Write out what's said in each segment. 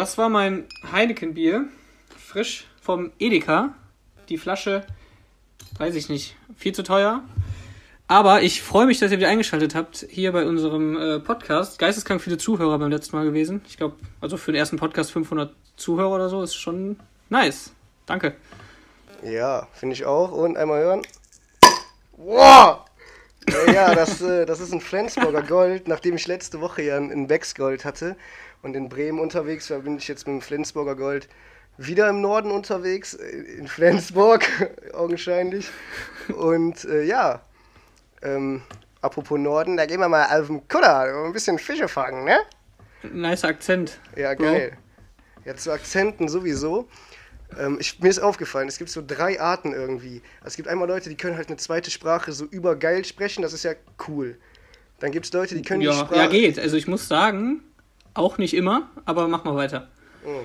das war mein Heineken-Bier. Frisch vom Edeka. Die Flasche, weiß ich nicht, viel zu teuer. Aber ich freue mich, dass ihr wieder eingeschaltet habt hier bei unserem äh, Podcast. Geisteskrank viele Zuhörer beim letzten Mal gewesen. Ich glaube, also für den ersten Podcast 500 Zuhörer oder so ist schon nice. Danke. Ja, finde ich auch. Und einmal hören. Wow! Ja, das, äh, das ist ein Flensburger Gold. Nachdem ich letzte Woche ja ein Becks Gold hatte und in Bremen unterwegs war, bin ich jetzt mit dem Flensburger Gold wieder im Norden unterwegs, äh, in Flensburg augenscheinlich. Und äh, ja, ähm, apropos Norden, da gehen wir mal auf den Kutter, ein bisschen Fische fangen, ne? Nice Akzent. Ja, geil. Ja, zu Akzenten sowieso. Ähm, ich, mir ist aufgefallen, es gibt so drei Arten irgendwie. Es gibt einmal Leute, die können halt eine zweite Sprache so übergeil sprechen, das ist ja cool. Dann gibt es Leute, die können ja, die Sprache... Ja, geht. Also ich muss sagen, auch nicht immer, aber mach mal weiter. Oh.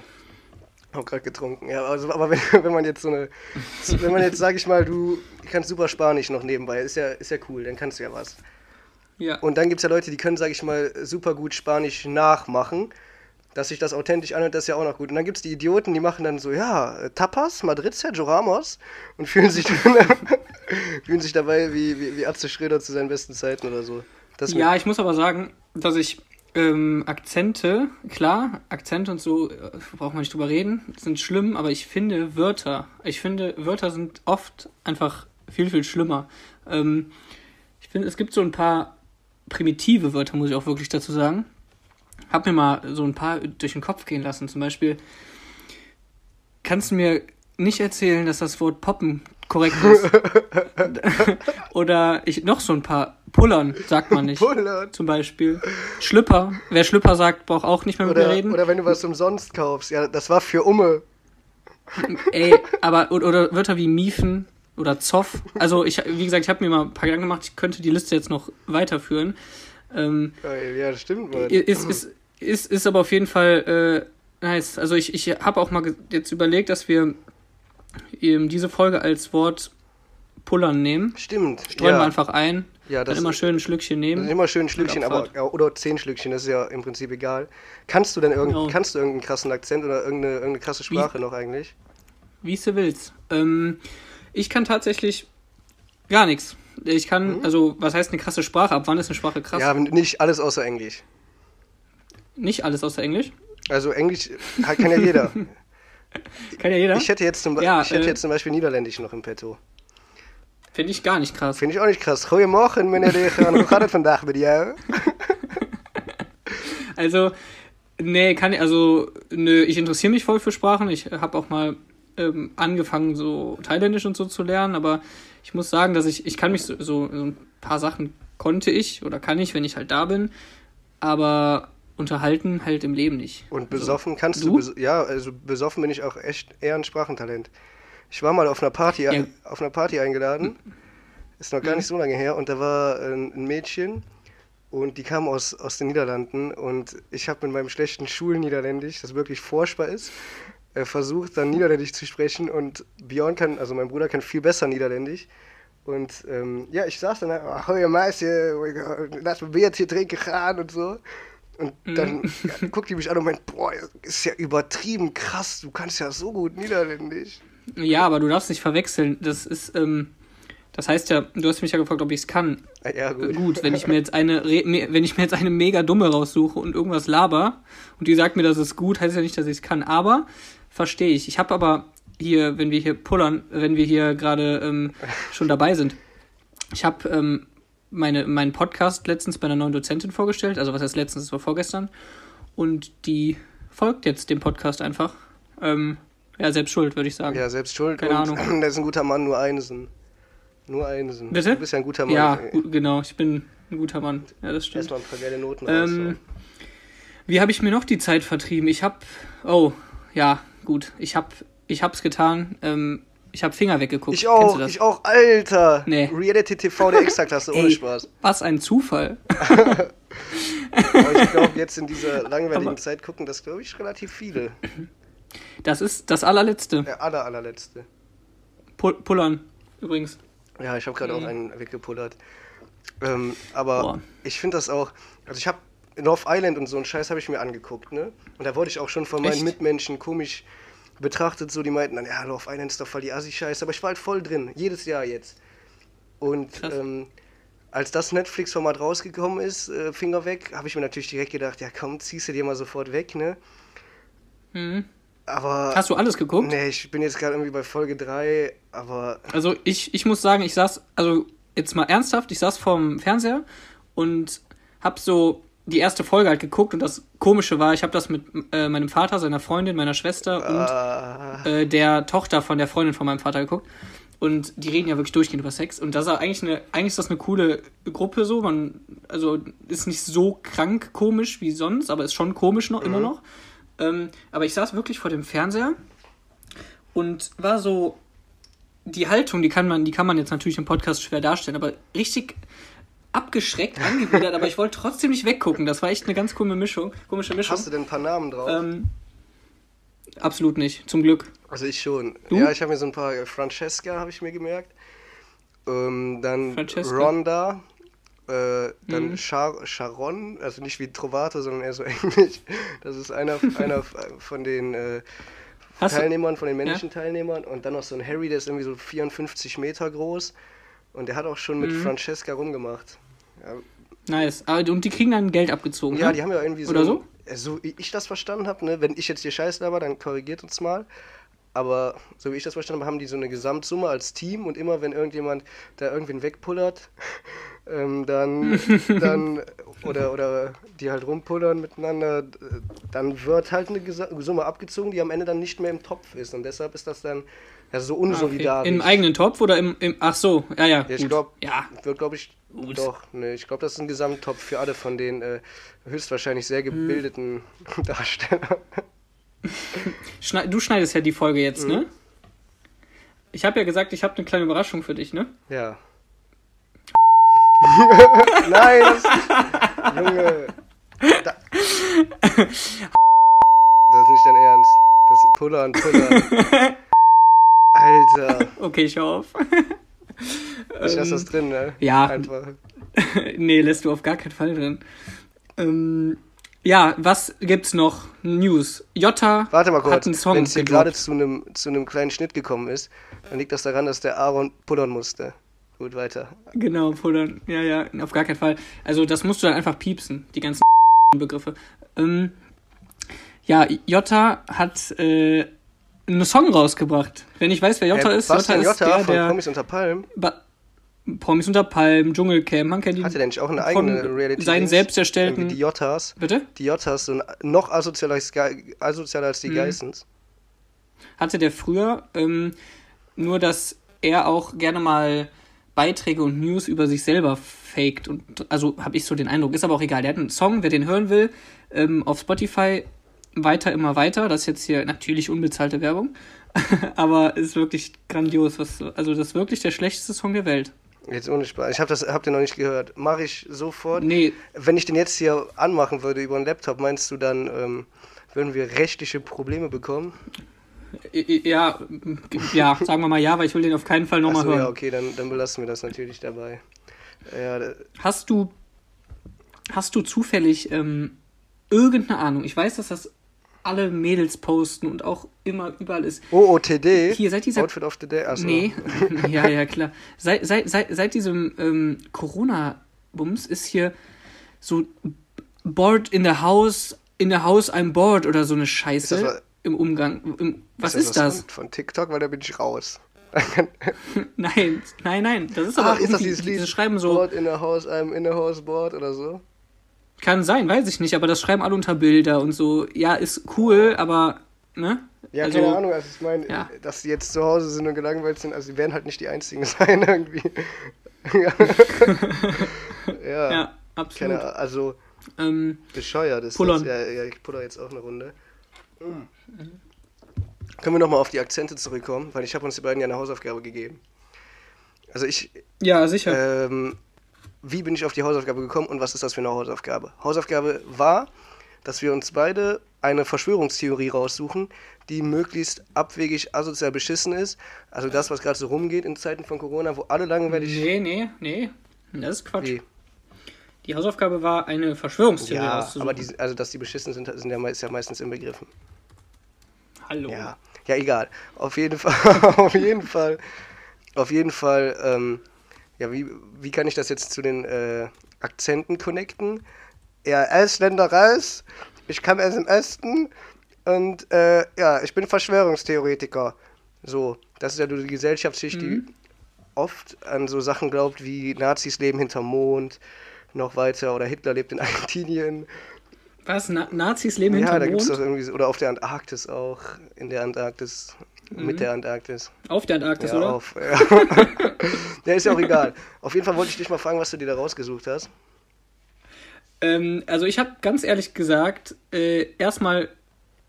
Hab gerade getrunken, ja. Also, aber wenn, wenn man jetzt so eine, wenn man jetzt, sag ich mal, du kannst super Spanisch noch nebenbei, ist ja, ist ja cool, dann kannst du ja was. Ja. Und dann gibt es ja Leute, die können, sag ich mal, super gut Spanisch nachmachen, dass sich das authentisch anhört, das ist ja auch noch gut. Und dann gibt es die Idioten, die machen dann so, ja, Tapas, Madrid, Sergio Ramos und fühlen sich, fühlen sich dabei wie, wie, wie Atze Schröder zu seinen besten Zeiten oder so. Das ja, ich muss aber sagen, dass ich ähm, Akzente, klar, Akzente und so, äh, braucht man nicht drüber reden, sind schlimm, aber ich finde Wörter, ich finde Wörter sind oft einfach viel, viel schlimmer. Ähm, ich finde, es gibt so ein paar primitive Wörter, muss ich auch wirklich dazu sagen. Hab mir mal so ein paar durch den Kopf gehen lassen. Zum Beispiel, kannst du mir nicht erzählen, dass das Wort Poppen korrekt ist? Oder ich noch so ein paar Pullern sagt man nicht. Pullern. Zum Beispiel. Schlüpper. Wer Schlüpper sagt, braucht auch nicht mehr mit oder, mir reden. Oder wenn du was umsonst kaufst. Ja, das war für Umme. Ey, aber, oder, oder Wörter wie Miefen oder Zoff. Also, ich, wie gesagt, ich habe mir mal ein paar Gedanken gemacht, ich könnte die Liste jetzt noch weiterführen. Ähm, ja, das stimmt, Mann. Ist, ist, ist, ist aber auf jeden Fall äh, nice. Also, ich, ich habe auch mal jetzt überlegt, dass wir eben diese Folge als Wort Pullern nehmen. Stimmt. Streuen ja. wir einfach ein. Ja, dann immer schön ein Schlückchen nehmen. Immer schön ein Schlückchen, aber ja, oder zehn Schlückchen, das ist ja im Prinzip egal. Kannst du denn irgend, genau. kannst du irgendeinen krassen Akzent oder irgendeine, irgendeine krasse Sprache Wie, noch eigentlich? Wie du willst. Ähm, ich kann tatsächlich gar nichts. Ich kann, mhm. also, was heißt eine krasse Sprache? Ab wann ist eine Sprache krass? Ja, nicht alles außer Englisch. Nicht alles außer Englisch? Also, Englisch kann ja jeder. kann ja jeder? Ich hätte jetzt zum, ja, ich hätte äh, jetzt zum Beispiel Niederländisch noch im Petto. Finde ich gar nicht krass. Finde ich auch nicht krass. Goedemorgen, meneer de Hoe gaat het vandaag mit jou? Also, nee, kann ich, also, nö, ich interessiere mich voll für Sprachen. Ich habe auch mal ähm, angefangen, so Thailändisch und so zu lernen, aber ich muss sagen, dass ich, ich kann mich so, so, so ein paar Sachen konnte ich oder kann ich, wenn ich halt da bin, aber unterhalten halt im Leben nicht. Und besoffen so. kannst du? du ja, also besoffen bin ich auch echt eher ein Sprachentalent. Ich war mal auf einer Party, ja. auf einer Party eingeladen. Ist noch gar mhm. nicht so lange her. Und da war ein, Mädchen und die kam aus, aus den Niederlanden. Und ich habe mit meinem schlechten Schulniederländisch, das wirklich forschbar ist, äh, versucht, dann Niederländisch zu sprechen. Und Björn kann, also mein Bruder kann viel besser Niederländisch. Und ähm, ja, ich saß dann, ach, hoi Meisje, lass mal Biertje trinken gehen und so. Und dann mhm. ja, guckt die mich an und meint, boah, ist ja übertrieben krass, du kannst ja so gut Niederländisch. Ja, aber du darfst nicht verwechseln. Das ist, ähm, das heißt ja, du hast mich ja gefragt, ob ich es kann. Ja, gut. Gut, wenn ich mir jetzt eine, wenn ich mir jetzt eine mega dumme raussuche und irgendwas laber und die sagt mir, das ist gut, heißt ja nicht, dass ich es kann. Aber verstehe ich. Ich habe aber hier, wenn wir hier pullern, wenn wir hier gerade ähm, schon dabei sind, ich habe ähm, meine, meinen Podcast letztens bei einer neuen Dozentin vorgestellt. Also was heißt letztens, das war vorgestern. Und die folgt jetzt dem Podcast einfach. Ähm, ja, selbst schuld, würde ich sagen. Ja, selbst schuld. Keine Ahnung. Der ist ein guter Mann, nur Einsen. Nur Einsen. Bitte? Du bist ja ein guter Mann. Ja, genau, ich bin ein guter Mann. Ja, das stimmt. Erstmal ein paar geile Noten ähm, raus, Wie habe ich mir noch die Zeit vertrieben? Ich habe, oh, ja, gut. Ich habe, ich hab's getan. Ähm, ich habe Finger weggeguckt. Ich auch, ich auch, Alter. Nee. Reality TV der Extraklasse, ohne Spaß. Was ein Zufall. Ich glaube, jetzt in dieser langweiligen Aber Zeit gucken das, glaube ich, relativ viele. Das ist das allerletzte. Der aller, allerletzte. Pull Pullern, übrigens. Ja, ich habe gerade mhm. auch einen weggepullert. Ähm, aber Boah. ich finde das auch, also ich habe North Island und so ein Scheiß habe ich mir angeguckt, ne? Und da wurde ich auch schon von meinen Echt? Mitmenschen komisch betrachtet, so die meinten dann, ja, Love Island ist doch voll die Assi-Scheiße, aber ich war halt voll drin, jedes Jahr jetzt. Und ähm, als das Netflix-Format rausgekommen ist, äh, Finger weg, habe ich mir natürlich direkt gedacht, ja komm, ziehst du dir mal sofort weg, ne? Mhm. Aber. Hast du alles geguckt? Nee, ich bin jetzt gerade irgendwie bei Folge 3, aber. Also ich, ich muss sagen, ich saß, also jetzt mal ernsthaft, ich saß vorm Fernseher und hab so die erste Folge halt geguckt und das Komische war, ich habe das mit äh, meinem Vater, seiner Freundin, meiner Schwester und Ah, äh, der Tochter von der Freundin von meinem Vater geguckt. Und die reden ja wirklich durchgehend über Sex. Und das ist eigentlich eine, eigentlich ist das eine coole Gruppe so. Man, also ist nicht so krank komisch wie sonst, aber ist schon komisch noch, immer noch. Ähm, aber ich saß wirklich vor dem Fernseher und war so, die Haltung, die kann man, die kann man jetzt natürlich im Podcast schwer darstellen, aber richtig abgeschreckt angewidert, aber ich wollte trotzdem nicht weggucken. Das war echt eine ganz komische Mischung. Komische Mischung. hast du denn ein paar Namen drauf? Ähm, absolut nicht, zum Glück. Also ich schon. Du? Ja, ich habe mir so ein paar Francesca habe ich mir gemerkt. Ähm, dann Francesca. Ronda, äh, dann Mhm. Char Sharon, also nicht wie Trovato, sondern eher so englisch. Das ist einer, einer von den äh, Teilnehmern, von den männlichen Teilnehmern. Und dann noch so ein Harry, der ist irgendwie so 54 Meter groß. Und der hat auch schon mit Mhm. Francesca rumgemacht. Ja, Nice. Aber, und die kriegen dann Geld abgezogen. ja ne? die haben ja irgendwie so. Oder so? So wie ich das verstanden habe, ne? wenn ich jetzt hier Scheiß laber, dann korrigiert uns mal. Aber so wie ich das verstanden habe, haben die so eine Gesamtsumme als Team und immer wenn irgendjemand da irgendwen wegpullert, ähm, dann, dann oder, oder die halt rumpullern miteinander, dann wird halt eine Summe abgezogen, die am Ende dann nicht mehr im Topf ist. Und deshalb ist das dann ja, so Ah, okay. unsolidarisch. Im eigenen Topf oder im, im. Ach so, ja, ja. Ja, ich glaube, Ja, wird, glaube ich, Gut. doch, ne, ich glaube, das ist ein Gesamttopf für alle von den äh, höchstwahrscheinlich sehr gebildeten Darstellern. Schneid, du schneidest ja die Folge jetzt, Mhm. ne? Ich habe ja gesagt, ich habe eine kleine Überraschung für dich, ne? Ja. Nein, das Junge. Da. Das ist nicht dein Ernst. Das ist Puller und Puller. Alter. Okay, ich auf. Ich lasse das drin, ne? Ähm, ja. Einfach. nee, lässt du auf gar keinen Fall drin. Ähm, ja, was gibt's noch? News. Jota Warte mal hat kurz. einen Song Wenn es hier gerade zu einem zu kleinen Schnitt gekommen ist, dann liegt das daran, dass der Aaron pullern musste. Gut, weiter. Genau, pullern. Ja, ja, auf gar keinen Fall. Also das musst du dann einfach piepsen, die ganzen Begriffe. Ähm, ja, Jota hat äh, einen Song rausgebracht. Wenn ich weiß, wer Jota Äh, ist, was Jota ist Jota der, von der Promis unter Palmen? Ba Promis unter Palmen, Dschungelcamp, man kennt die Hat er denn nicht auch eine eigene reality seinen selbst erstellten... Die Jotas. Bitte? Die Jotas sind noch asozialer als, asozialer als die Mhm. Geissens. hatte der früher, ähm, nur dass er auch gerne mal Beiträge und News über sich selber faked. Und also habe ich so den Eindruck, ist aber auch egal. Der hat einen Song, wer den hören will, ähm, auf Spotify weiter, immer weiter. Das ist jetzt hier natürlich unbezahlte Werbung. aber ist wirklich grandios. Was, also das ist wirklich der schlechteste Song der Welt. Jetzt ohne Spaß. Ich habe das habt ihr noch nicht gehört. Mache ich sofort. Nee, Wenn ich den jetzt hier anmachen würde über einen Laptop, meinst du dann, ähm, würden wir rechtliche Probleme bekommen? Ja, ja, sagen wir mal ja, weil ich will den auf keinen Fall nochmal Achso, hören. ja, okay, dann, dann belassen wir das natürlich dabei. Ja, da- Hast du, hast du zufällig ähm, irgendeine Ahnung? Ich weiß, dass das alle Mädels posten und auch immer überall ist. OOTD? Hier, seit dieser- Outfit of the Day? Achso. Nee, ja, ja, klar. Seit, seit, seit, seit diesem ähm, Corona-Bums ist hier so bored in the house, in the house I'm bored oder so eine Scheiße im Umgang. Im, was das ist das? Von, TikTok, weil da bin ich raus. Nein, nein, nein. Das ist aber Ach, ist das dieses Lied? diese schreiben so. Board in a house, I'm in a house board oder so? Kann sein, weiß ich nicht, aber das schreiben alle unter Bilder und so. Ja, ist cool, aber, ne? Ja, Also, keine Ahnung, also ich meine, ja. dass die jetzt zu Hause sind und gelangweilt sind, also sie werden halt nicht die einzigen sein irgendwie. ja, Ja, absolut. keine also Ähm, bescheuert ist Pullern. das. Ja, ja, ich puller jetzt auch eine Runde. Können wir nochmal auf die Akzente zurückkommen, weil ich habe uns die beiden ja eine Hausaufgabe gegeben. Also ich, ja, sicher. ähm, wie bin ich auf die Hausaufgabe gekommen und was ist das für eine Hausaufgabe? Hausaufgabe war, dass wir uns beide eine Verschwörungstheorie raussuchen, die möglichst abwegig asozial beschissen ist. Also das, was gerade so rumgeht in Zeiten von Corona, wo alle langweilig... nee, nee, nee. Das ist Quatsch. Wie? Die Hausaufgabe war, eine Verschwörungstheorie Ja, auszusuchen. aber die, also dass die beschissen sind, sind ja, ist ja meistens inbegriffen. Hallo. Ja, ja, egal. Auf jeden Fall, auf jeden Fall, auf jeden Fall, ähm, ja, wie, wie kann ich das jetzt zu den äh, Akzenten connecten? Ja, Ausländer raus, ich komme aus dem Osten und äh, ja, ich bin Verschwörungstheoretiker. So, das ist ja nur die Gesellschaftsschicht, die oft an so Sachen glaubt wie Nazis leben hinterm Mond, noch weiter, oder Hitler lebt in Argentinien. Was? Na Nazis leben Ja, da hinterm gibt es Mond? doch irgendwie, so- oder auf der Antarktis auch, in der Antarktis, mit der Antarktis. Auf der Antarktis, Ja, oder? auf. Ja. ja, ist ja auch egal. Auf jeden Fall wollte ich dich mal fragen, was du dir da rausgesucht hast. Ähm, also ich habe ganz ehrlich gesagt, äh, erstmal,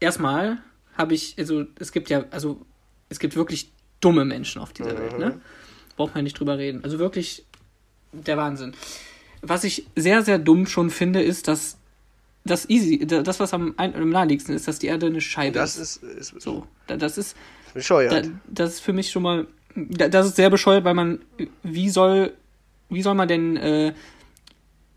erstmal habe ich, also es gibt ja, also es gibt wirklich dumme Menschen auf dieser Welt, ne? Braucht man nicht drüber reden. Also wirklich der Wahnsinn. Was ich sehr, sehr dumm schon finde, ist, dass das easy, das, was am, am naheliegendsten ist, dass die Erde eine Scheibe Das ist. ist, ist So, da- das ist, bescheuert. da, das ist für mich schon mal, da- das ist sehr bescheuert, weil man, wie soll, wie soll man denn äh,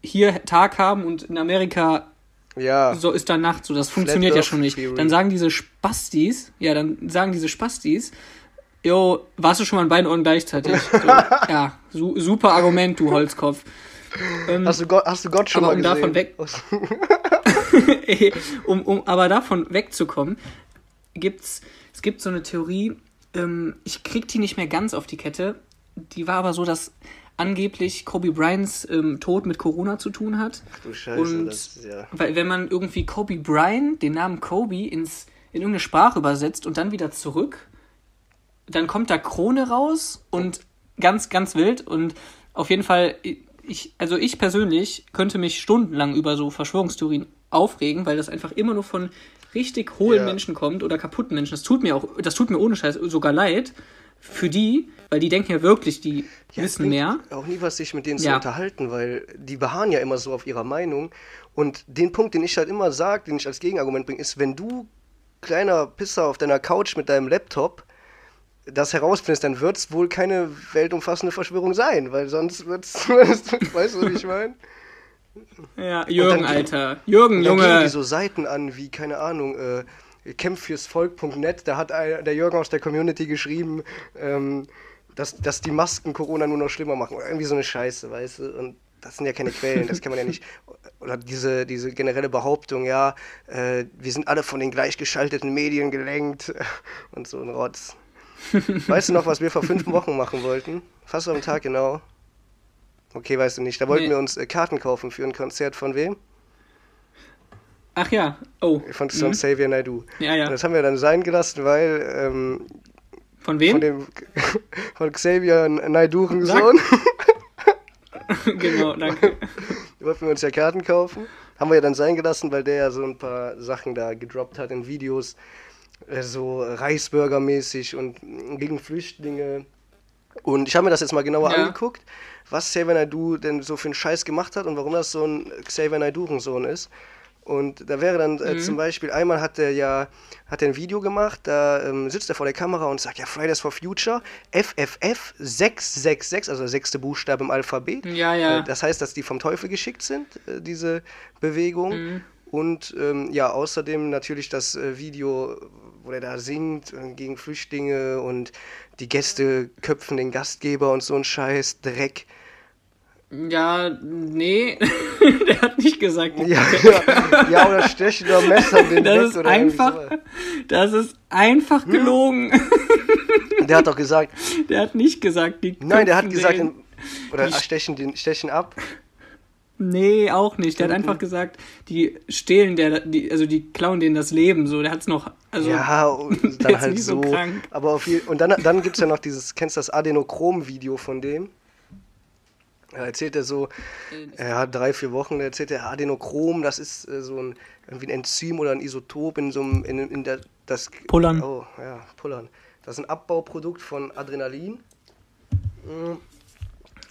hier Tag haben und in Amerika ja, so ist dann Nacht, so das funktioniert ja schon nicht. Theory. Dann sagen diese Spastis, ja, dann sagen diese Spastis, jo, warst du schon mal an beiden Ohren gleichzeitig? So, ja, su super Argument, du Holzkopf. Ähm, hast, du Gott, hast du Gott schon aber mal um gesehen? davon weg- um, um aber davon wegzukommen, gibt's, es gibt so eine Theorie, ähm, ich krieg die nicht mehr ganz auf die Kette, die war aber so, dass angeblich Kobe Bryants ähm, Tod mit Corona zu tun hat. Ach du Scheiße, Und das ja. weil wenn man irgendwie Kobe Bryant, den Namen Kobe, ins, in irgendeine Sprache übersetzt und dann wieder zurück, dann kommt da Krone raus und ganz, ganz wild. Und auf jeden Fall, ich, also ich persönlich könnte mich stundenlang über so Verschwörungstheorien aufregen, weil das einfach immer nur von richtig hohlen Ja. Menschen kommt oder kaputten Menschen. Das tut mir auch, das tut mir ohne Scheiß sogar leid für die, weil die denken ja wirklich, die Ja, wissen mehr. Auch nie was, sich mit denen zu Ja. unterhalten, weil die beharren ja immer so auf ihrer Meinung. Und den Punkt, den ich halt immer sage, den ich als Gegenargument bringe, ist, wenn du, kleiner Pisser auf deiner Couch mit deinem Laptop, das herausfindest, dann wird es wohl keine weltumfassende Verschwörung sein, weil sonst wird es, weißt du, wie ich meine? Ja, Jürgen, dann- Alter. Jürgen, dann Junge. die so Seiten an, wie, keine Ahnung, äh, kämpffürsvolk.net, da hat ein, der Jürgen aus der Community geschrieben, ähm, dass, dass die Masken Corona nur noch schlimmer machen. Oder irgendwie so eine Scheiße, weißt du? Und das sind ja keine Quellen, das kann man ja nicht. Oder diese, diese generelle Behauptung, ja, äh, wir sind alle von den gleichgeschalteten Medien gelenkt und so ein Rotz. Weißt du noch, was wir vor fünf Wochen machen wollten? Fast auf den Tag genau. Okay, weißt du nicht. Da wollten Nee. wir uns äh, Karten kaufen für ein Konzert von wem? Ach ja. Oh. Von, Mhm. Xavier Naidoo. Ja, Und ja. das haben wir dann sein gelassen, weil ähm, Von wem? von dem von Xavier Sag. Sohn genau, danke. wollten wir uns ja Karten kaufen. Haben wir ja dann sein gelassen, weil der ja so ein paar Sachen da gedroppt hat in Videos, so Reichsbürgermäßig und gegen Flüchtlinge. Und ich habe mir das jetzt mal genauer Ja. angeguckt, was Xavier Naidoo denn so für einen Scheiß gemacht hat und warum das so ein Xavier Naidoo-Sohn ist. Und da wäre dann äh, Mhm. zum Beispiel, einmal hat er ja hat er ein Video gemacht, da ähm, sitzt er vor der Kamera und sagt, ja, Fridays for Future, FFF 666, also der sechste Buchstabe im Alphabet. Ja, ja. Äh, Das heißt, dass die vom Teufel geschickt sind, äh, diese Bewegung. Mhm. Und ähm, ja, außerdem natürlich das äh, Video, wo er da singt äh, gegen Flüchtlinge und die Gäste köpfen den Gastgeber und so ein Scheiß, Dreck. Ja, nee. der hat nicht gesagt. Ja, ja, ja oder stechen oder Messer in den Das Bett ist oder einfach, das ist einfach Hm? gelogen. Der hat doch gesagt, Der hat nicht gesagt, die nein, der hat köpfen gesagt, den. oder Die- stechen, den, stechen ab. Nee, auch nicht. Der hat Töten. einfach gesagt, die stehlen der, die, also die klauen denen das Leben so. Der hat's noch, also. ja, und dann halt so. so krank. aber auf viel, und dann, dann gibt es ja noch dieses, kennst du das Adenochrom-Video von dem? Da erzählt er so, Äh, ja, drei, vier Wochen, da erzählt er, Adenochrom, das ist äh, so ein, irgendwie ein Enzym oder ein Isotop in so einem, in, in der, das... Pullern. Oh, ja, Pullern. Das ist ein Abbauprodukt von Adrenalin. Mm.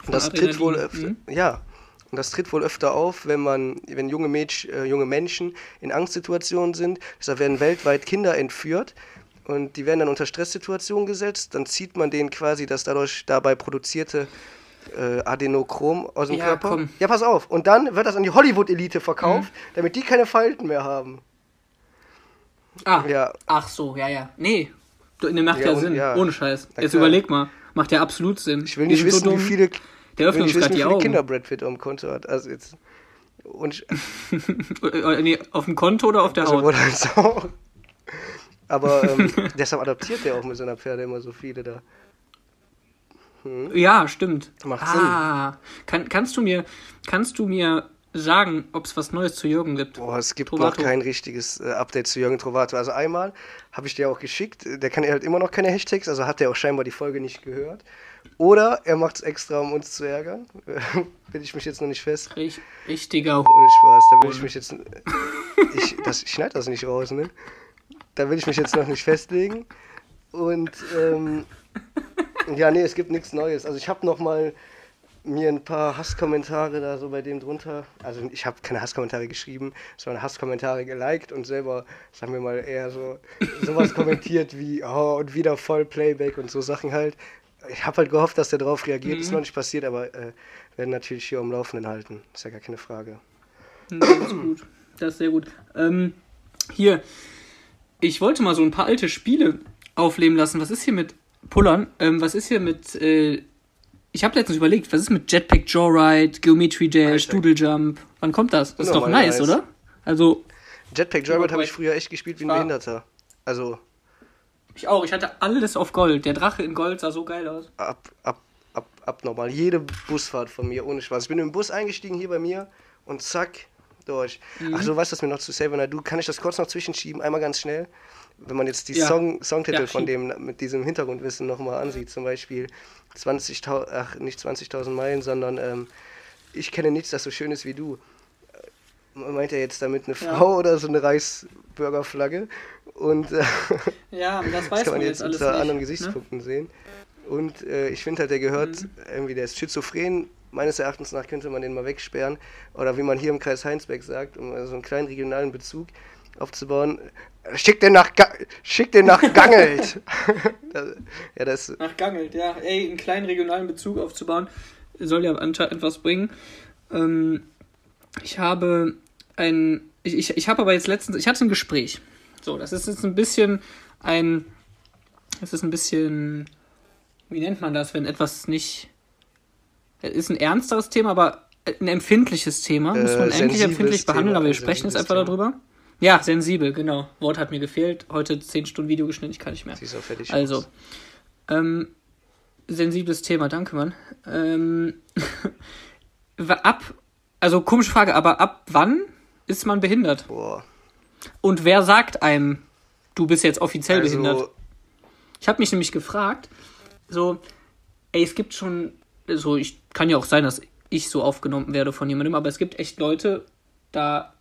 Und das tritt wohl Adrenalin, öfter, ja, und das tritt wohl öfter auf, wenn man, wenn junge, Mädch, äh, junge Menschen in Angstsituationen sind. Deshalb werden weltweit Kinder entführt und die werden dann unter Stresssituationen gesetzt. Dann zieht man denen quasi das dadurch dabei produzierte äh, Adenochrom aus dem ja, Körper. Komm. Ja, pass auf. Und dann wird das an die Hollywood-Elite verkauft, mhm. damit die keine Falten mehr haben. Ah, ja. ach so, ja, ja. Nee, ne, macht ja, ja Sinn, ja. ohne Scheiß. Jetzt überleg mal, macht ja absolut Sinn. Ich will nicht wissen, so wie viele, Der öffnet uns gerade die Augen. Kinder Brad Pitt am Konto hat. Also jetzt... Und nee, auf dem Konto oder auf der also Haut? Halt auch. Aber ähm, deshalb adaptiert der auch mit seiner Pferde immer so viele da. Hm. Ja, stimmt. Macht ah, Sinn. Kann, kannst du mir, kannst du mir sagen, ob es was Neues zu Jürgen gibt? Boah, es gibt Trovato. noch kein richtiges äh, Update zu Jürgen Trovato. Also einmal habe ich dir auch geschickt, der kann halt immer noch keine Hashtags, also hat er auch scheinbar die Folge nicht gehört. Oder er macht es extra, um uns zu ärgern. Bin ich mich jetzt noch nicht fest. Richtiger Ohne Spaß, da will ich mich jetzt. Ich, das, ich schneide das nicht raus, ne? Da will ich mich jetzt noch nicht festlegen. Und ähm, ja, nee, es gibt nichts Neues. Also ich habe noch mal mir ein paar Hasskommentare da so bei dem drunter. Also ich habe keine Hasskommentare geschrieben, sondern Hasskommentare geliked und selber, sagen wir mal, eher so sowas kommentiert wie, oh, und wieder voll Playback und so Sachen halt. Ich habe halt gehofft, dass der darauf reagiert. Mhm. Ist noch nicht passiert, aber äh, werden natürlich hier am Laufenden halten. Ist ja gar keine Frage. Das ist gut. Das ist sehr gut. Ähm, hier, ich wollte mal so ein paar alte Spiele aufleben lassen. Was ist hier mit Pullern? Ähm, was ist hier mit. Äh, ich habe letztens überlegt, was ist mit Jetpack Joyride, Geometry Dash, Doodle Jump? Wann kommt das? Das ist doch nice, nice, oder? Also. Jetpack Joyride habe ich früher echt gespielt wie ein Behinderter. Also. Ich auch. Ich hatte alles auf Gold. Der Drache in Gold sah so geil aus. Ab, ab, ab, abnormal. Jede Busfahrt von mir, ohne Spaß. Ich bin im Bus eingestiegen hier bei mir und zack, durch. Mhm. Ach, du weißt das mir noch zu I Do. Kann ich das kurz noch zwischenschieben? Einmal ganz schnell. Wenn man jetzt die ja. Song, Songtitel ja, von dem mit diesem Hintergrundwissen nochmal ansieht, zum Beispiel 20.000, ach, nicht 20.000 Meilen, sondern ähm, Ich kenne nichts, das so schön ist wie du. Meint er jetzt damit eine ja. Frau oder so eine Reichsbürgerflagge? Und äh, ja, das, weiß das kann man jetzt unter anderen ne? Gesichtspunkten ne? sehen. Und äh, ich finde halt, der gehört mhm. irgendwie, der ist schizophren. Meines Erachtens nach könnte man den mal wegsperren. Oder wie man hier im Kreis Heinsberg sagt, um so einen kleinen regionalen Bezug aufzubauen. Schick den nach, Ga schick den nach Gangelt. ja, das nach Gangelt, ja. Ey, einen kleinen regionalen Bezug aufzubauen, soll ja anscheinend etwas bringen. Ähm, ich habe ein, ich, ich, ich habe aber jetzt letztens, ich hatte ein Gespräch so, das ist jetzt ein bisschen ein. Es ist ein bisschen. Wie nennt man das, wenn etwas nicht. Es ist ein ernsteres Thema, aber ein empfindliches Thema. Äh, Muss man endlich empfindlich behandeln, Thema, aber wir sprechen jetzt einfach Thema. darüber. Ja, sensibel, genau. Wort hat mir gefehlt. Heute 10 Stunden Video geschnitten, ich kann nicht mehr. Siehst auch fertig also, ähm, sensibles Thema, danke, Mann. Ähm, ab, also komische Frage, aber ab wann ist man behindert? Boah. Und wer sagt einem, du bist jetzt offiziell also, behindert? Ich habe mich nämlich gefragt, so, ey, es gibt schon, so, ich kann ja auch sein, dass ich so aufgenommen werde von jemandem, aber es gibt echt Leute, da,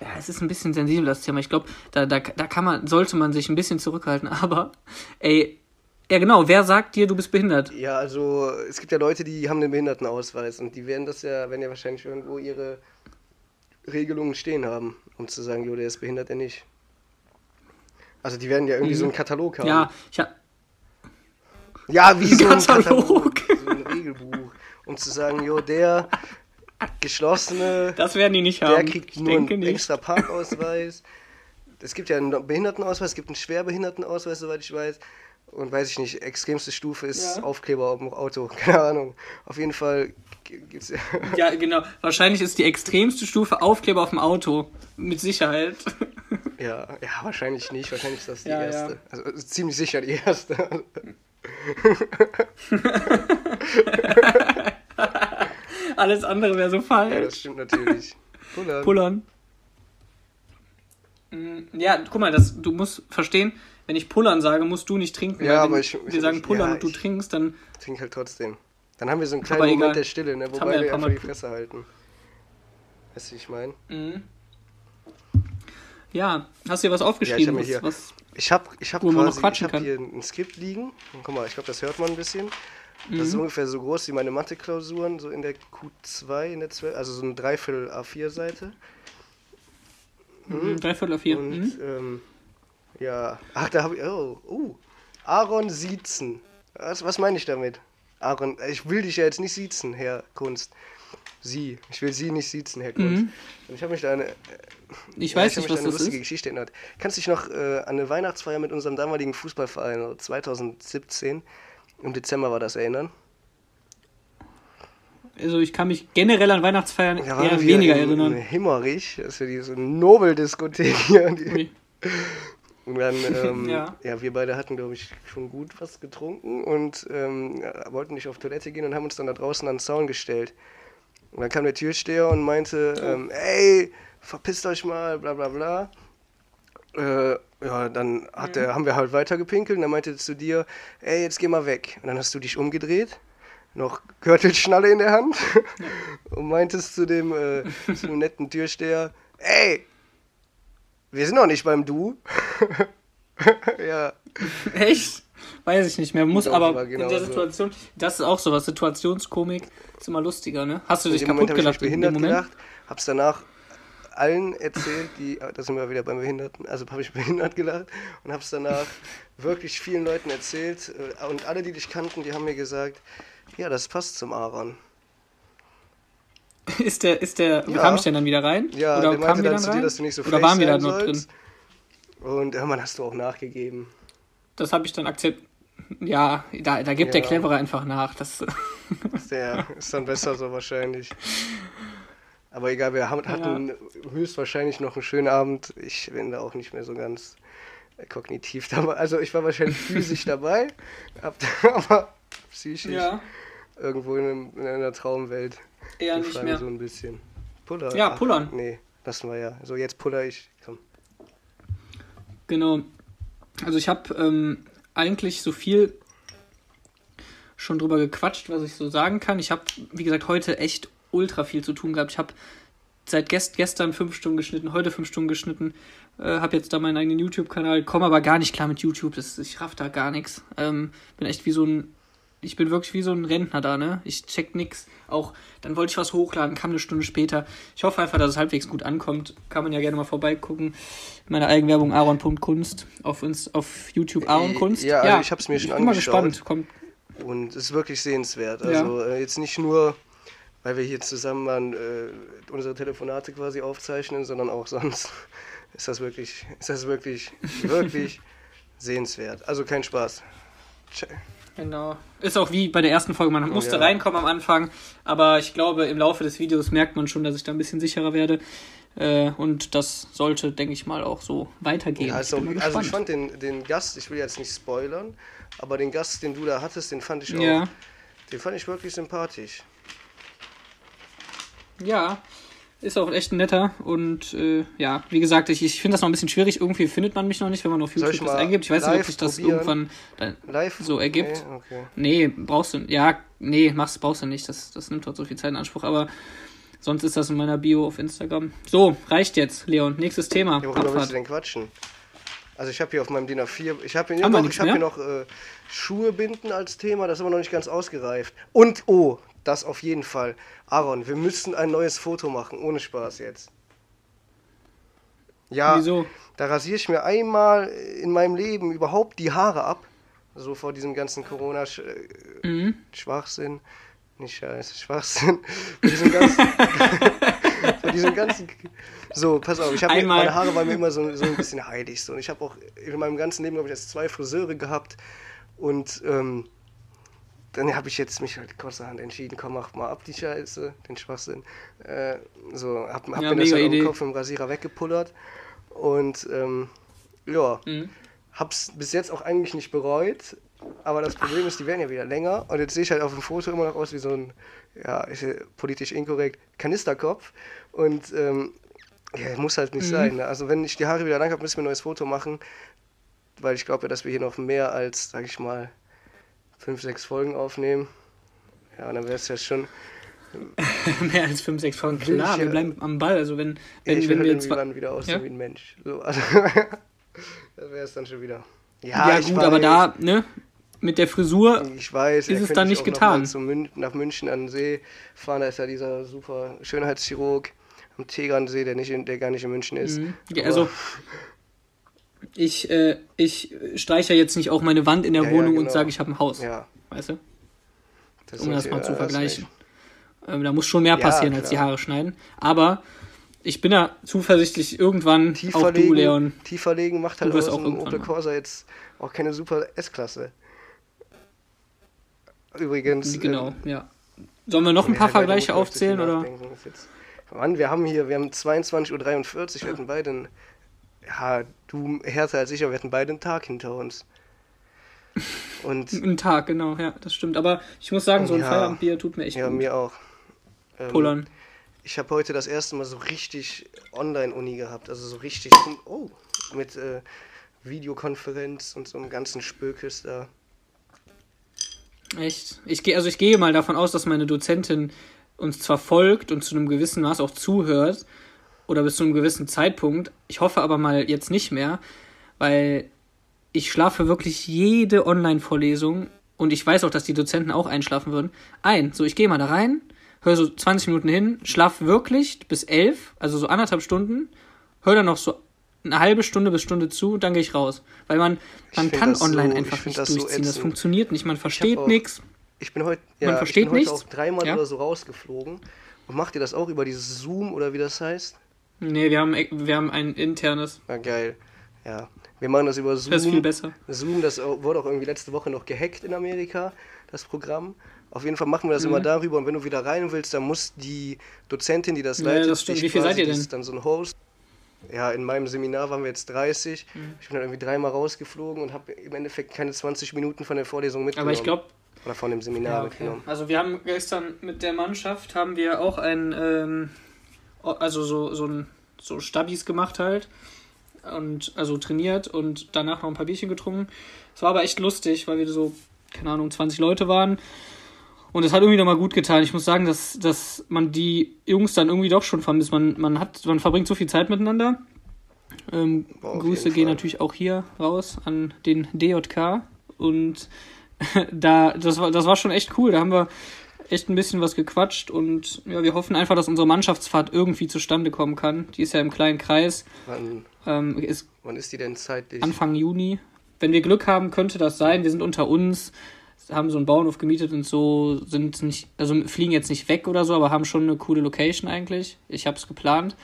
ja, es ist ein bisschen sensibel das Thema. Ich glaube, da, da, da kann man, sollte man sich ein bisschen zurückhalten, aber, ey, ja, genau. Wer sagt dir, du bist behindert? Ja, also es gibt ja Leute, die haben einen Behindertenausweis und die werden das ja, wenn ja wahrscheinlich irgendwo ihre Regelungen stehen haben, um zu sagen, jo, der ist behindert, der nicht. Also die werden ja irgendwie mhm. so einen Katalog haben. Ja, ich hab... Ja, wie so ein Katalog. So ein Regelbuch. Um zu sagen, jo, der geschlossene... Das werden die nicht haben. Der kriegt ich nur einen nicht. extra Parkausweis. es gibt ja einen Behindertenausweis, es gibt einen Schwerbehindertenausweis, soweit ich weiß und weiß ich nicht, extremste Stufe ist ja. Aufkleber auf dem Auto. Keine Ahnung. Auf jeden Fall gibt's ja. Ja, genau. Wahrscheinlich ist die extremste Stufe Aufkleber auf dem Auto. Mit Sicherheit. Ja, ja, wahrscheinlich nicht. Wahrscheinlich ist das die ja, erste. Ja. Also, also ziemlich sicher die erste. Alles andere wäre so falsch. Ja, das stimmt natürlich. Pullern. Pullern. Mm, ja, guck mal, das, du musst verstehen, wenn ich pullern sage, musst du nicht trinken. Ja, aber ich. Wir sagen pullern ja, und du trinkst, dann. Trink halt trotzdem. Dann haben wir so einen kleinen Moment egal. der Stille, ne? wobei wir, wir einfach die Fresse halten. Weißt du, wie ich meine? Mhm. Ja, hast du dir was aufgeschrieben? Ja, ich habe was, ich hab, ich hab quasi, ich hab hier ein Skript liegen. Und guck mal, ich glaube, das hört man ein bisschen. Das mhm. ist ungefähr so groß wie meine Mathe-Klausuren, so in der Q2, in der 12, also so eine Dreiviertel A4-Seite. Mhm, Dreiviertel A4. Und, mhm. ähm, ja, ach, da habe ich, oh, oh, Aaron Sietzen. Was, was meine ich damit? Aaron, ich will dich ja jetzt nicht siezen, Herr Kunst. Sie. Ich will sie nicht siezen, Herr Kunst. Mhm. Und ich habe mich da eine. Ich ja, weiß ich nicht, was eine das lustige ist. Geschichte erinnert. Kannst du dich noch äh, an eine Weihnachtsfeier mit unserem damaligen Fußballverein 2017 im Dezember war das erinnern? Also ich kann mich generell an Weihnachtsfeiern ja, eher weniger in, erinnern. In Himmerich, das ist ja diese Nobeldiskothek hier. Die, und dann, ähm, ja. ja. wir beide hatten, glaube ich, schon gut was getrunken und ähm, wollten nicht auf Toilette gehen und haben uns dann da draußen an den Zaun gestellt. Und dann kam der Türsteher und meinte, oh. ähm, ey, verpisst euch mal, bla bla bla. Äh, ja, dann hat mhm. der, haben wir halt weiter gepinkelt und dann meinte er zu dir, ey, jetzt geh mal weg. Und dann hast du dich umgedreht, noch Gürtelschnalle in der Hand und meintest zu dem, äh, zu dem netten Türsteher, ey, wir sind noch nicht beim Du. ja. Echt? Weiß ich nicht mehr. Muss aber genau in der Situation, so. das ist auch sowas, Situationskomik ist immer lustiger, ne? Hast du dich kaputt Moment gelacht ich in dem Moment? Gelacht, hab's danach allen erzählt, die, da sind wir wieder beim Behinderten, also habe ich behindert gelacht und hab's danach wirklich vielen Leuten erzählt äh, und alle, die dich kannten, die haben mir gesagt, ja, das passt zum Aaron. Ist der, ist der, ja. kam ich denn dann wieder rein? Ja, Oder der meinte dann, dann zu dir, dass du nicht so Oder waren wir da noch drin? Und irgendwann hast du auch nachgegeben. Das habe ich dann akzeptiert. Ja, da, da gibt ja. der Clevere einfach nach. Das der ist dann besser so wahrscheinlich. Aber egal, wir hatten ja. höchstwahrscheinlich noch einen schönen Abend. Ich bin da auch nicht mehr so ganz kognitiv dabei. Also ich war wahrscheinlich physisch dabei, aber psychisch ja. irgendwo in, einem, in, einer Traumwelt. Eher nicht mehr. So ein bisschen. Puller. Ja, pullern. Ach, nee, lassen wir ja. So, jetzt puller ich. Komm. Genau. Also ich habe ähm, eigentlich so viel schon drüber gequatscht, was ich so sagen kann. Ich habe, wie gesagt, heute echt ultra viel zu tun gehabt. Ich habe seit gest gestern fünf Stunden geschnitten, heute fünf Stunden geschnitten, äh, habe jetzt da meinen eigenen YouTube-Kanal, komme aber gar nicht klar mit YouTube. Das, ich raff da gar nichts. Ähm, bin echt wie so ein ich bin wirklich wie so ein Rentner da, ne? Ich check nix. Auch, dann wollte ich was hochladen, kam eine Stunde später. Ich hoffe einfach, dass es halbwegs gut ankommt. Kann man ja gerne mal vorbeigucken. Meine Eigenwerbung aaron.kunst auf uns auf YouTube Aaron.kunst. Ja, also ja, ich hab's mir schon ich bin angeschaut. Mal gespannt. Kommt. Und es ist wirklich sehenswert. Also ja. äh, jetzt nicht nur, weil wir hier zusammen an, äh, unsere Telefonate quasi aufzeichnen, sondern auch sonst ist das wirklich, ist das wirklich, wirklich sehenswert. Also kein Spaß. Genau. Ist auch wie bei der ersten Folge, man musste ja. reinkommen am Anfang, aber ich glaube, im Laufe des Videos merkt man schon, dass ich da ein bisschen sicherer werde. Äh, und das sollte, denke ich mal, auch so weitergehen. Ja, also, ich also ich fand den, den Gast, ich will jetzt nicht spoilern, aber den Gast, den du da hattest, den fand ich auch, ja. den fand ich wirklich sympathisch. Ja, ist auch echt ein netter und äh, ja, wie gesagt, ich, ich finde das noch ein bisschen schwierig. Irgendwie findet man mich noch nicht, wenn man auf YouTube das eingibt. Ich weiß nicht, ob sich das irgendwann live? so ergibt. Nee, okay. nee, brauchst du. Ja, nee, machst, brauchst du nicht. Das, das nimmt dort so viel Zeit in Anspruch. Aber sonst ist das in meiner Bio auf Instagram. So, reicht jetzt, Leon. Nächstes Thema. Ja, worüber willst du denn quatschen? Also ich habe hier auf meinem DIN A4, ich habe hier, hab hier noch äh, Schuhe binden als Thema, das ist aber noch nicht ganz ausgereift. Und, oh, das auf jeden Fall. Aaron, wir müssen ein neues Foto machen, ohne Spaß jetzt. Ja, Wieso? da rasiere ich mir einmal in meinem Leben überhaupt die Haare ab. So vor diesem ganzen Corona-Schwachsinn. Mhm. Nicht scheiße, Schwachsinn. vor diesem ganzen. vor diesem ganzen. So, pass auf, ich habe meine Haare waren mir immer so, so ein bisschen heilig. So. Und ich habe auch in meinem ganzen Leben, glaube ich, jetzt zwei Friseure gehabt. Und ähm, dann habe ich jetzt mich halt kurzerhand entschieden, komm, mach mal ab die Scheiße, den Schwachsinn. Äh, so, hab, hab ja, mir das halt im Kopf im Rasierer weggepullert und ähm, ja, mhm. hab's bis jetzt auch eigentlich nicht bereut, aber das Problem ist, die werden ja wieder länger und jetzt sehe ich halt auf dem Foto immer noch aus wie so ein, ja, ist politisch inkorrekt, Kanisterkopf und ähm, ja, muss halt nicht mhm. sein. Ne? Also wenn ich die Haare wieder lang habe, müssen wir ein neues Foto machen, weil ich glaube ja, dass wir hier noch mehr als, sag ich mal, fünf, sechs Folgen aufnehmen. Ja, dann wäre es ja schon. Mehr als fünf, sechs Folgen, klar, wir bleiben am Ball. Also wenn, wenn, ich wenn wir jetzt dann wieder aussehen ja? wie ein Mensch. So, also das wäre es dann schon wieder. Ja, ja gut, aber da, ne? Mit der Frisur ich weiß, ist es dann nicht getan. Mün nach München an den See fahren, da ist ja dieser super Schönheitschirurg am Tegernsee, der, nicht in, der gar nicht in München ist. Mhm. Also ich, äh, ich streiche jetzt nicht auch meine Wand in der ja, Wohnung ja, genau. und sage, ich habe ein Haus. Ja. Weißt du? das um das mal zu vergleichen. Ähm, da muss schon mehr passieren als die Haare schneiden. Aber ich bin da zuversichtlich, irgendwann tiefer auch legen, du, Leon. Tiefer legen macht halt aus dem Opel Corsa jetzt auch keine super S-Klasse. Übrigens. Genau, ähm, ja. Sollen wir noch ein paar Vergleiche aufzählen? Oder? Mann, wir haben hier, wir haben 22.43 Uhr, wir hatten beide einen, ja, du härter als ich, aber wir hatten beide einen Tag hinter uns. Und ein Tag, genau, ja, das stimmt. Aber ich muss sagen, so ein ja, Feierabendbier tut mir echt ja, gut. Ja, mir auch. Ähm, Pullern. Ich habe heute das erste Mal so richtig Online-Uni gehabt, also so richtig, oh, mit äh, Videokonferenz und so einem ganzen Spökes da. Echt? Ich gehe, also ich gehe mal davon aus, dass meine Dozentin uns zwar folgt und zu einem gewissen Maß auch zuhört oder bis zu einem gewissen Zeitpunkt. Ich hoffe aber mal jetzt nicht mehr, weil ich schlafe wirklich jede Online-Vorlesung und ich weiß auch, dass die Dozenten auch einschlafen würden. Ein, so ich gehe mal da rein, höre so 20 Minuten hin, schlafe wirklich bis elf, also so anderthalb Stunden, höre dann noch so eine halbe Stunde bis Stunde zu dann gehe ich raus. Weil man, man kann online so, einfach nicht das durchziehen. So das funktioniert nicht, man versteht nichts. Ich bin heute ja, man versteht ich bin heute auch dreimal ja? oder so rausgeflogen. Und macht ihr das auch über dieses Zoom oder wie das heißt? Nee, wir haben, wir haben ein internes. Ja, geil. Ja. Wir machen das über Zoom. Das ist viel besser. Zoom, das wurde auch irgendwie letzte Woche noch gehackt in Amerika, das Programm. Auf jeden Fall machen wir das mhm. immer darüber und wenn du wieder rein willst, dann muss die Dozentin, die das ja, leitet, das. Wie viel seid ihr denn? dann so ein Host ja, in meinem Seminar waren wir jetzt 30. Mhm. Ich bin dann irgendwie dreimal rausgeflogen und habe im Endeffekt keine 20 Minuten von der Vorlesung mitgenommen. Aber ich glaube. Oder von dem Seminar ja, okay. mitgenommen. Also wir haben gestern mit der Mannschaft haben wir auch ein, ähm, also so, so ein, so Stabis gemacht halt. Und also trainiert und danach noch ein paar Bierchen getrunken. Es war aber echt lustig, weil wir so, keine Ahnung, 20 Leute waren. Und es hat irgendwie nochmal gut getan. Ich muss sagen, dass, dass man die Jungs dann irgendwie doch schon vermisst. Man, man, hat, man verbringt so viel Zeit miteinander. Ähm, Grüße gehen natürlich auch hier raus an den DJK. Und da, das war, das war schon echt cool. Da haben wir echt ein bisschen was gequatscht und ja, wir hoffen einfach, dass unsere Mannschaftsfahrt irgendwie zustande kommen kann. Die ist ja im kleinen Kreis. Wann, ähm, ist wann ist die denn zeitlich? Anfang Juni. Wenn wir Glück haben, könnte das sein. Wir sind unter uns haben so einen Bauernhof gemietet und so, sind nicht, also fliegen jetzt nicht weg oder so, aber haben schon eine coole Location eigentlich. Ich habe es geplant.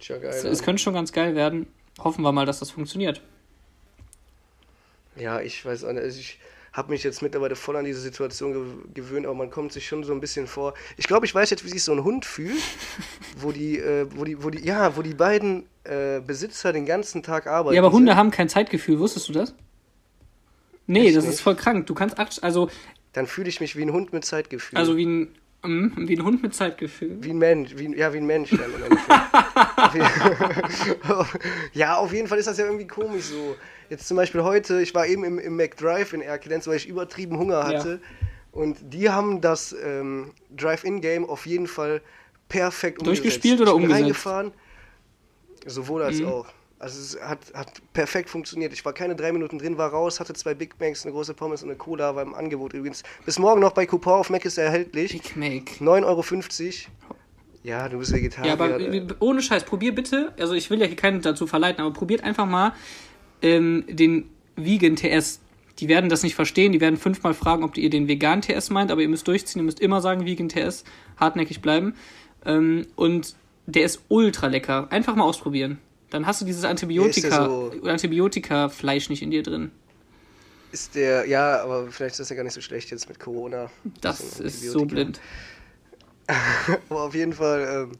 Schon geil. Es, es könnte schon ganz geil werden. Hoffen wir mal, dass das funktioniert. Ja, ich weiß auch nicht. Also ich habe mich jetzt mittlerweile voll an diese Situation ge gewöhnt, aber man kommt sich schon so ein bisschen vor. Ich glaube, ich weiß jetzt, wie sich so ein Hund fühlt, wo die, äh, wo die, wo die, ja, wo die beiden äh, Besitzer den ganzen Tag arbeiten. Ja, aber Hunde sind. haben kein Zeitgefühl, wusstest du das? Nee, Echt das nicht? ist voll krank. Du kannst also. Dann fühle ich mich wie ein Hund mit Zeitgefühl. Also wie ein, mm, wie ein Hund mit Zeitgefühl. Wie ein Mensch, wie, ja, wie ein Mensch dann ja, auf jeden Fall ist das ja irgendwie komisch so. Jetzt zum Beispiel heute, ich war eben im, im McDrive in Erkelenz, weil ich übertrieben Hunger hatte. Ja. Und die haben das ähm, Drive-In-Game auf jeden Fall perfekt umgesetzt. Durchgespielt oder umgesetzt? Reingefahren, sowohl als mhm. auch. Also es hat, hat perfekt funktioniert. Ich war keine drei Minuten drin, war raus, hatte zwei Big Macs, eine große Pommes und eine Cola, war im Angebot übrigens. Bis morgen noch bei Coupon auf Mac ist er erhältlich. Big Mac. 9,50 Euro. Ja, du bist Vegetarier. Ja, aber äh. ohne Scheiß, probier bitte, also ich will ja hier keinen dazu verleiten, aber probiert einfach mal ähm, den Vegan TS. Die werden das nicht verstehen, die werden fünfmal fragen, ob ihr den Vegan TS meint, aber ihr müsst durchziehen, ihr müsst immer sagen Vegan TS, hartnäckig bleiben. Ähm, und der ist ultra lecker. Einfach mal ausprobieren. Dann hast du dieses Antibiotika, so Antibiotika-Fleisch nicht in dir drin. Ist der, ja, aber vielleicht ist das ja gar nicht so schlecht jetzt mit Corona. Das ist so blind. aber auf jeden Fall, ähm,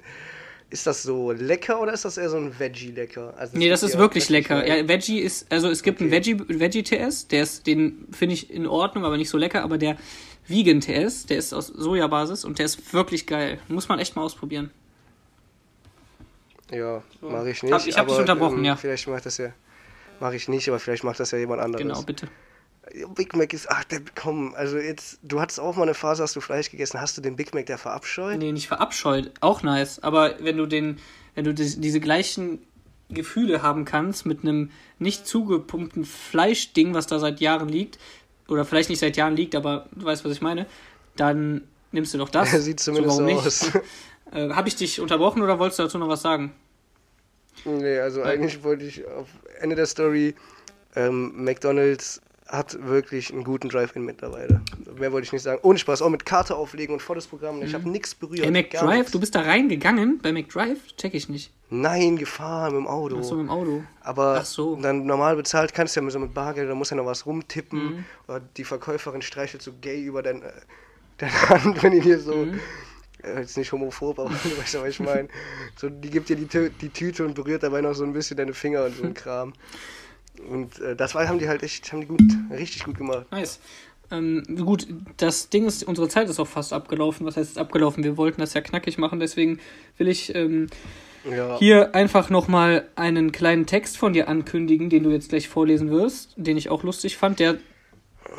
ist das so lecker oder ist das eher so ein Veggie-lecker? Also nee, das ist wirklich lecker. Ja, Veggie ist, also es gibt okay. einen Veggie, Veggie TS, der ist, den finde ich in Ordnung, aber nicht so lecker, aber der Vegan TS, der ist aus Sojabasis und der ist wirklich geil. Muss man echt mal ausprobieren. Ja, so. mache ich nicht. Hab, ich habe dich unterbrochen, ähm, ja. Vielleicht macht das ja. Mache ich nicht, aber vielleicht macht das ja jemand anderes. Genau, bitte. Big Mac ist, ach, der, komm, also jetzt, du hattest auch mal eine Phase, hast du Fleisch gegessen, hast du den Big Mac der verabscheut? Nee, nicht verabscheut, auch nice, aber wenn du den, wenn du die, diese gleichen Gefühle haben kannst mit einem nicht zugepumpten Fleischding, was da seit Jahren liegt, oder vielleicht nicht seit Jahren liegt, aber du weißt, was ich meine, dann nimmst du doch das. Sieht zumindest so aus. Äh, Habe ich dich unterbrochen oder wolltest du dazu noch was sagen? Nee, also eigentlich wollte ich auf Ende der Story, ähm, McDonalds hat wirklich einen guten Drive-In mittlerweile. Mehr wollte ich nicht sagen. Ohne Spaß, auch mit Karte auflegen und volles Programm. Ich mhm. habe nichts berührt. Hey, McDrive, du bist da reingegangen bei McDrive? Check ich nicht. Nein, gefahren mit dem Auto. Ach so, mit dem Auto. Aber so. dann normal bezahlt kannst du ja so mit Bargeld, da muss ja noch was rumtippen. Mhm. Oder die Verkäuferin streichelt so gay über dein, äh, deine Hand, wenn die dir so. Mhm. Äh, jetzt nicht homophob, aber du weißt ja, was ich meine. So, die gibt dir die, die Tüte und berührt dabei noch so ein bisschen deine Finger und so ein Kram. Und äh, das war, haben die halt echt, haben die gut, richtig gut gemacht. Nice. Ähm, gut, das Ding ist, unsere Zeit ist auch fast abgelaufen. Was heißt abgelaufen? Wir wollten das ja knackig machen, deswegen will ich ähm, ja. hier einfach nochmal einen kleinen Text von dir ankündigen, den du jetzt gleich vorlesen wirst, den ich auch lustig fand, der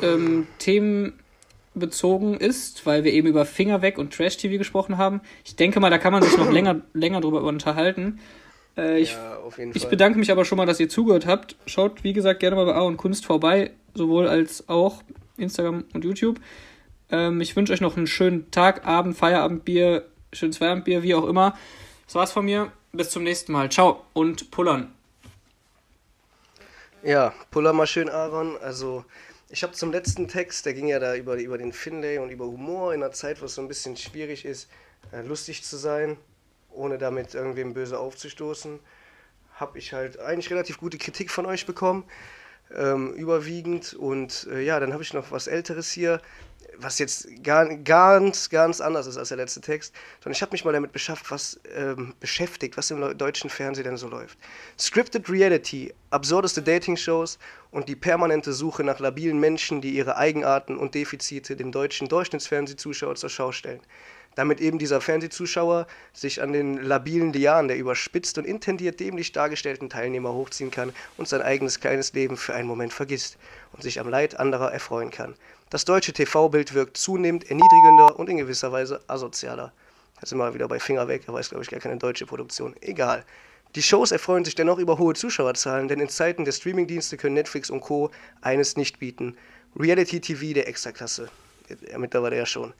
ähm, themenbezogen ist, weil wir eben über Finger weg und Trash-TV gesprochen haben. Ich denke mal, da kann man sich noch länger, länger drüber unterhalten. Äh, ich, ja, ich bedanke mich aber schon mal, dass ihr zugehört habt. Schaut, wie gesagt, gerne mal bei A und Kunst vorbei, sowohl als auch Instagram und YouTube. Ähm, ich wünsche euch noch einen schönen Tag, Abend, Feierabendbier, schönes Feierabendbier, wie auch immer. Das war's von mir. Bis zum nächsten Mal. Ciao und pullern. Ja, puller mal schön, Aaron. Also, ich habe zum letzten Text, der ging ja da über, über den Finlay und über Humor in einer Zeit, wo es so ein bisschen schwierig ist, äh, lustig zu sein ohne damit irgendwem böse aufzustoßen, habe ich halt eigentlich relativ gute Kritik von euch bekommen, ähm, überwiegend. Und äh, ja, dann habe ich noch was Älteres hier, was jetzt gar, ganz, ganz anders ist als der letzte Text, sondern ich habe mich mal damit beschafft, was, ähm, beschäftigt, was im deutschen Fernsehen denn so läuft. Scripted Reality, absurdeste Dating-Shows und die permanente Suche nach labilen Menschen, die ihre Eigenarten und Defizite dem deutschen Durchschnittsfernsehzuschauer zur Schau stellen damit eben dieser Fernsehzuschauer sich an den labilen Lianen der überspitzt und intendiert dämlich dargestellten Teilnehmer hochziehen kann und sein eigenes kleines Leben für einen Moment vergisst und sich am Leid anderer erfreuen kann. Das deutsche TV-Bild wirkt zunehmend erniedrigender und in gewisser Weise asozialer. Da sind wir wieder bei Finger weg, aber ist, glaube ich, gar keine deutsche Produktion. Egal. Die Shows erfreuen sich dennoch über hohe Zuschauerzahlen, denn in Zeiten der Streamingdienste können Netflix und Co. eines nicht bieten. Reality TV der Extraklasse. Ja, mittlerweile ja schon.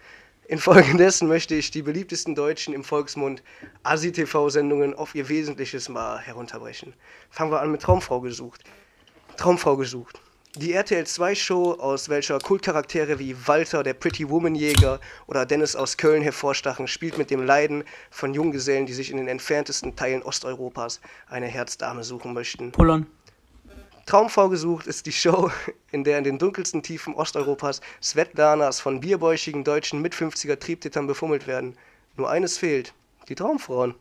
Infolgedessen möchte ich die beliebtesten Deutschen im Volksmund ASI-TV-Sendungen auf ihr Wesentliches mal herunterbrechen. Fangen wir an mit Traumfrau gesucht. Traumfrau gesucht. Die RTL 2-Show, aus welcher Kultcharaktere wie Walter, der Pretty Woman-Jäger oder Dennis aus Köln hervorstachen, spielt mit dem Leiden von Junggesellen, die sich in den entferntesten Teilen Osteuropas eine Herzdame suchen möchten. Pullern. Traumfrau gesucht ist die Show, in der in den dunkelsten Tiefen Osteuropas Svetlanas von bierbäuchigen deutschen mit 50er Triebtittern befummelt werden. Nur eines fehlt: die Traumfrauen.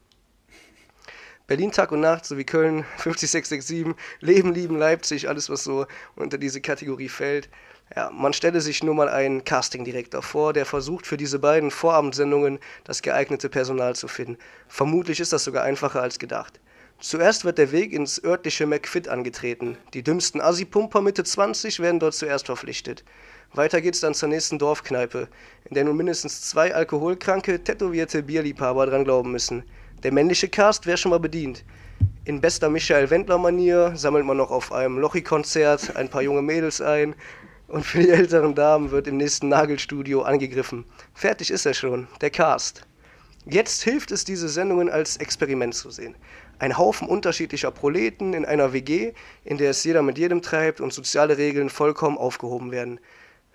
Berlin Tag und Nacht sowie Köln 50667, Leben, Lieben, Leipzig, alles was so unter diese Kategorie fällt. Ja, man stelle sich nur mal einen Castingdirektor vor, der versucht für diese beiden Vorabendsendungen das geeignete Personal zu finden. Vermutlich ist das sogar einfacher als gedacht. Zuerst wird der Weg ins örtliche McFit angetreten. Die dümmsten Assi-Pumper Mitte 20 werden dort zuerst verpflichtet. Weiter geht's dann zur nächsten Dorfkneipe, in der nun mindestens zwei alkoholkranke, tätowierte Bierliebhaber dran glauben müssen. Der männliche Cast wäre schon mal bedient. In bester Michael Wendler-Manier sammelt man noch auf einem Lochi-Konzert ein paar junge Mädels ein und für die älteren Damen wird im nächsten Nagelstudio angegriffen. Fertig ist er schon, der Cast. Jetzt hilft es, diese Sendungen als Experiment zu sehen ein Haufen unterschiedlicher Proleten in einer WG, in der es jeder mit jedem treibt und soziale Regeln vollkommen aufgehoben werden.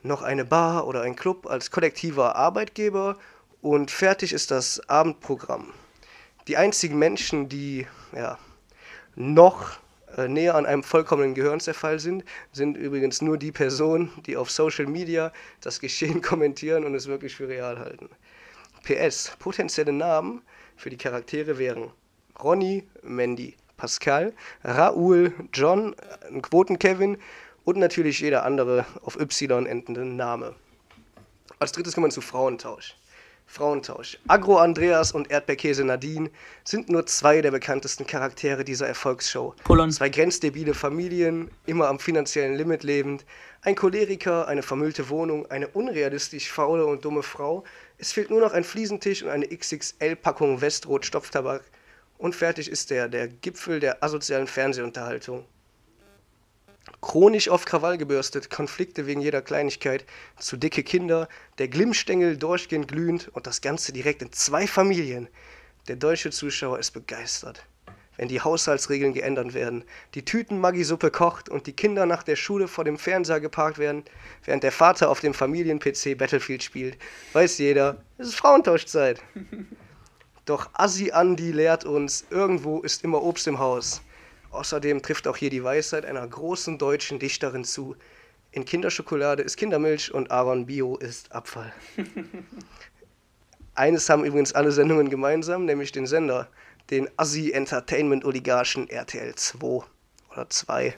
Noch eine Bar oder ein Club als kollektiver Arbeitgeber und fertig ist das Abendprogramm. Die einzigen Menschen, die ja, noch äh, näher an einem vollkommenen Gehirnzerfall sind, sind übrigens nur die Personen, die auf Social Media das Geschehen kommentieren und es wirklich für real halten. PS, potenzielle Namen für die Charaktere wären Ronny, Mandy, Pascal, Raoul, John, Quoten-Kevin und natürlich jeder andere auf Y endende Name. Als drittes kommen wir zu Frauentausch. Frauentausch. Agro Andreas und Erdbeerkäse Nadine sind nur zwei der bekanntesten Charaktere dieser Erfolgsshow. Pullern. Zwei grenzdebile Familien, immer am finanziellen Limit lebend, ein Choleriker, eine vermüllte Wohnung, eine unrealistisch faule und dumme Frau. Es fehlt nur noch ein Fliesentisch und eine XXL-Packung Westrot Stopftabak und fertig ist der, der Gipfel der asozialen Fernsehunterhaltung. Chronisch auf Krawall gebürstet, Konflikte wegen jeder Kleinigkeit, zu dicke Kinder, der Glimmstängel durchgehend glühend und das Ganze direkt in zwei Familien. Der deutsche Zuschauer ist begeistert. wenn die Haushaltsregeln geändert werden, die Tüten Maggi-Suppe kocht und die Kinder nach der Schule vor dem Fernseher geparkt werden, während der Vater auf dem Familien-PC Battlefield spielt, weiß jeder, es ist Frauentauschzeit. Doch Assi Andi lehrt uns, irgendwo ist immer Obst im Haus. Außerdem trifft auch hier die Weisheit einer großen deutschen Dichterin zu. In Kinderschokolade ist Kindermilch und Aaron Bio ist Abfall. Eines haben übrigens alle Sendungen gemeinsam, nämlich den Sender den Assi-Entertainment-Oligarchen RTL 2 oder 2.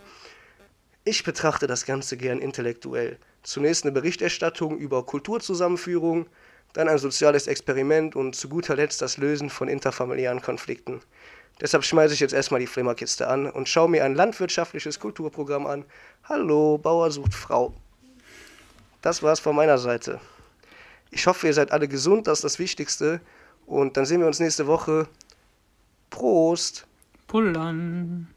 Ich betrachte das Ganze gern intellektuell. Zunächst eine Berichterstattung über Kulturzusammenführung, dann ein soziales Experiment und zu guter Letzt das Lösen von interfamiliären Konflikten. Deshalb schmeiße ich jetzt erstmal die Flimmerkiste an und schaue mir ein landwirtschaftliches Kulturprogramm an. Hallo, Bauer sucht Frau. Das war's von meiner Seite. Ich hoffe, ihr seid alle gesund, das ist das Wichtigste. Und dann sehen wir uns nächste Woche Prost. Pullern.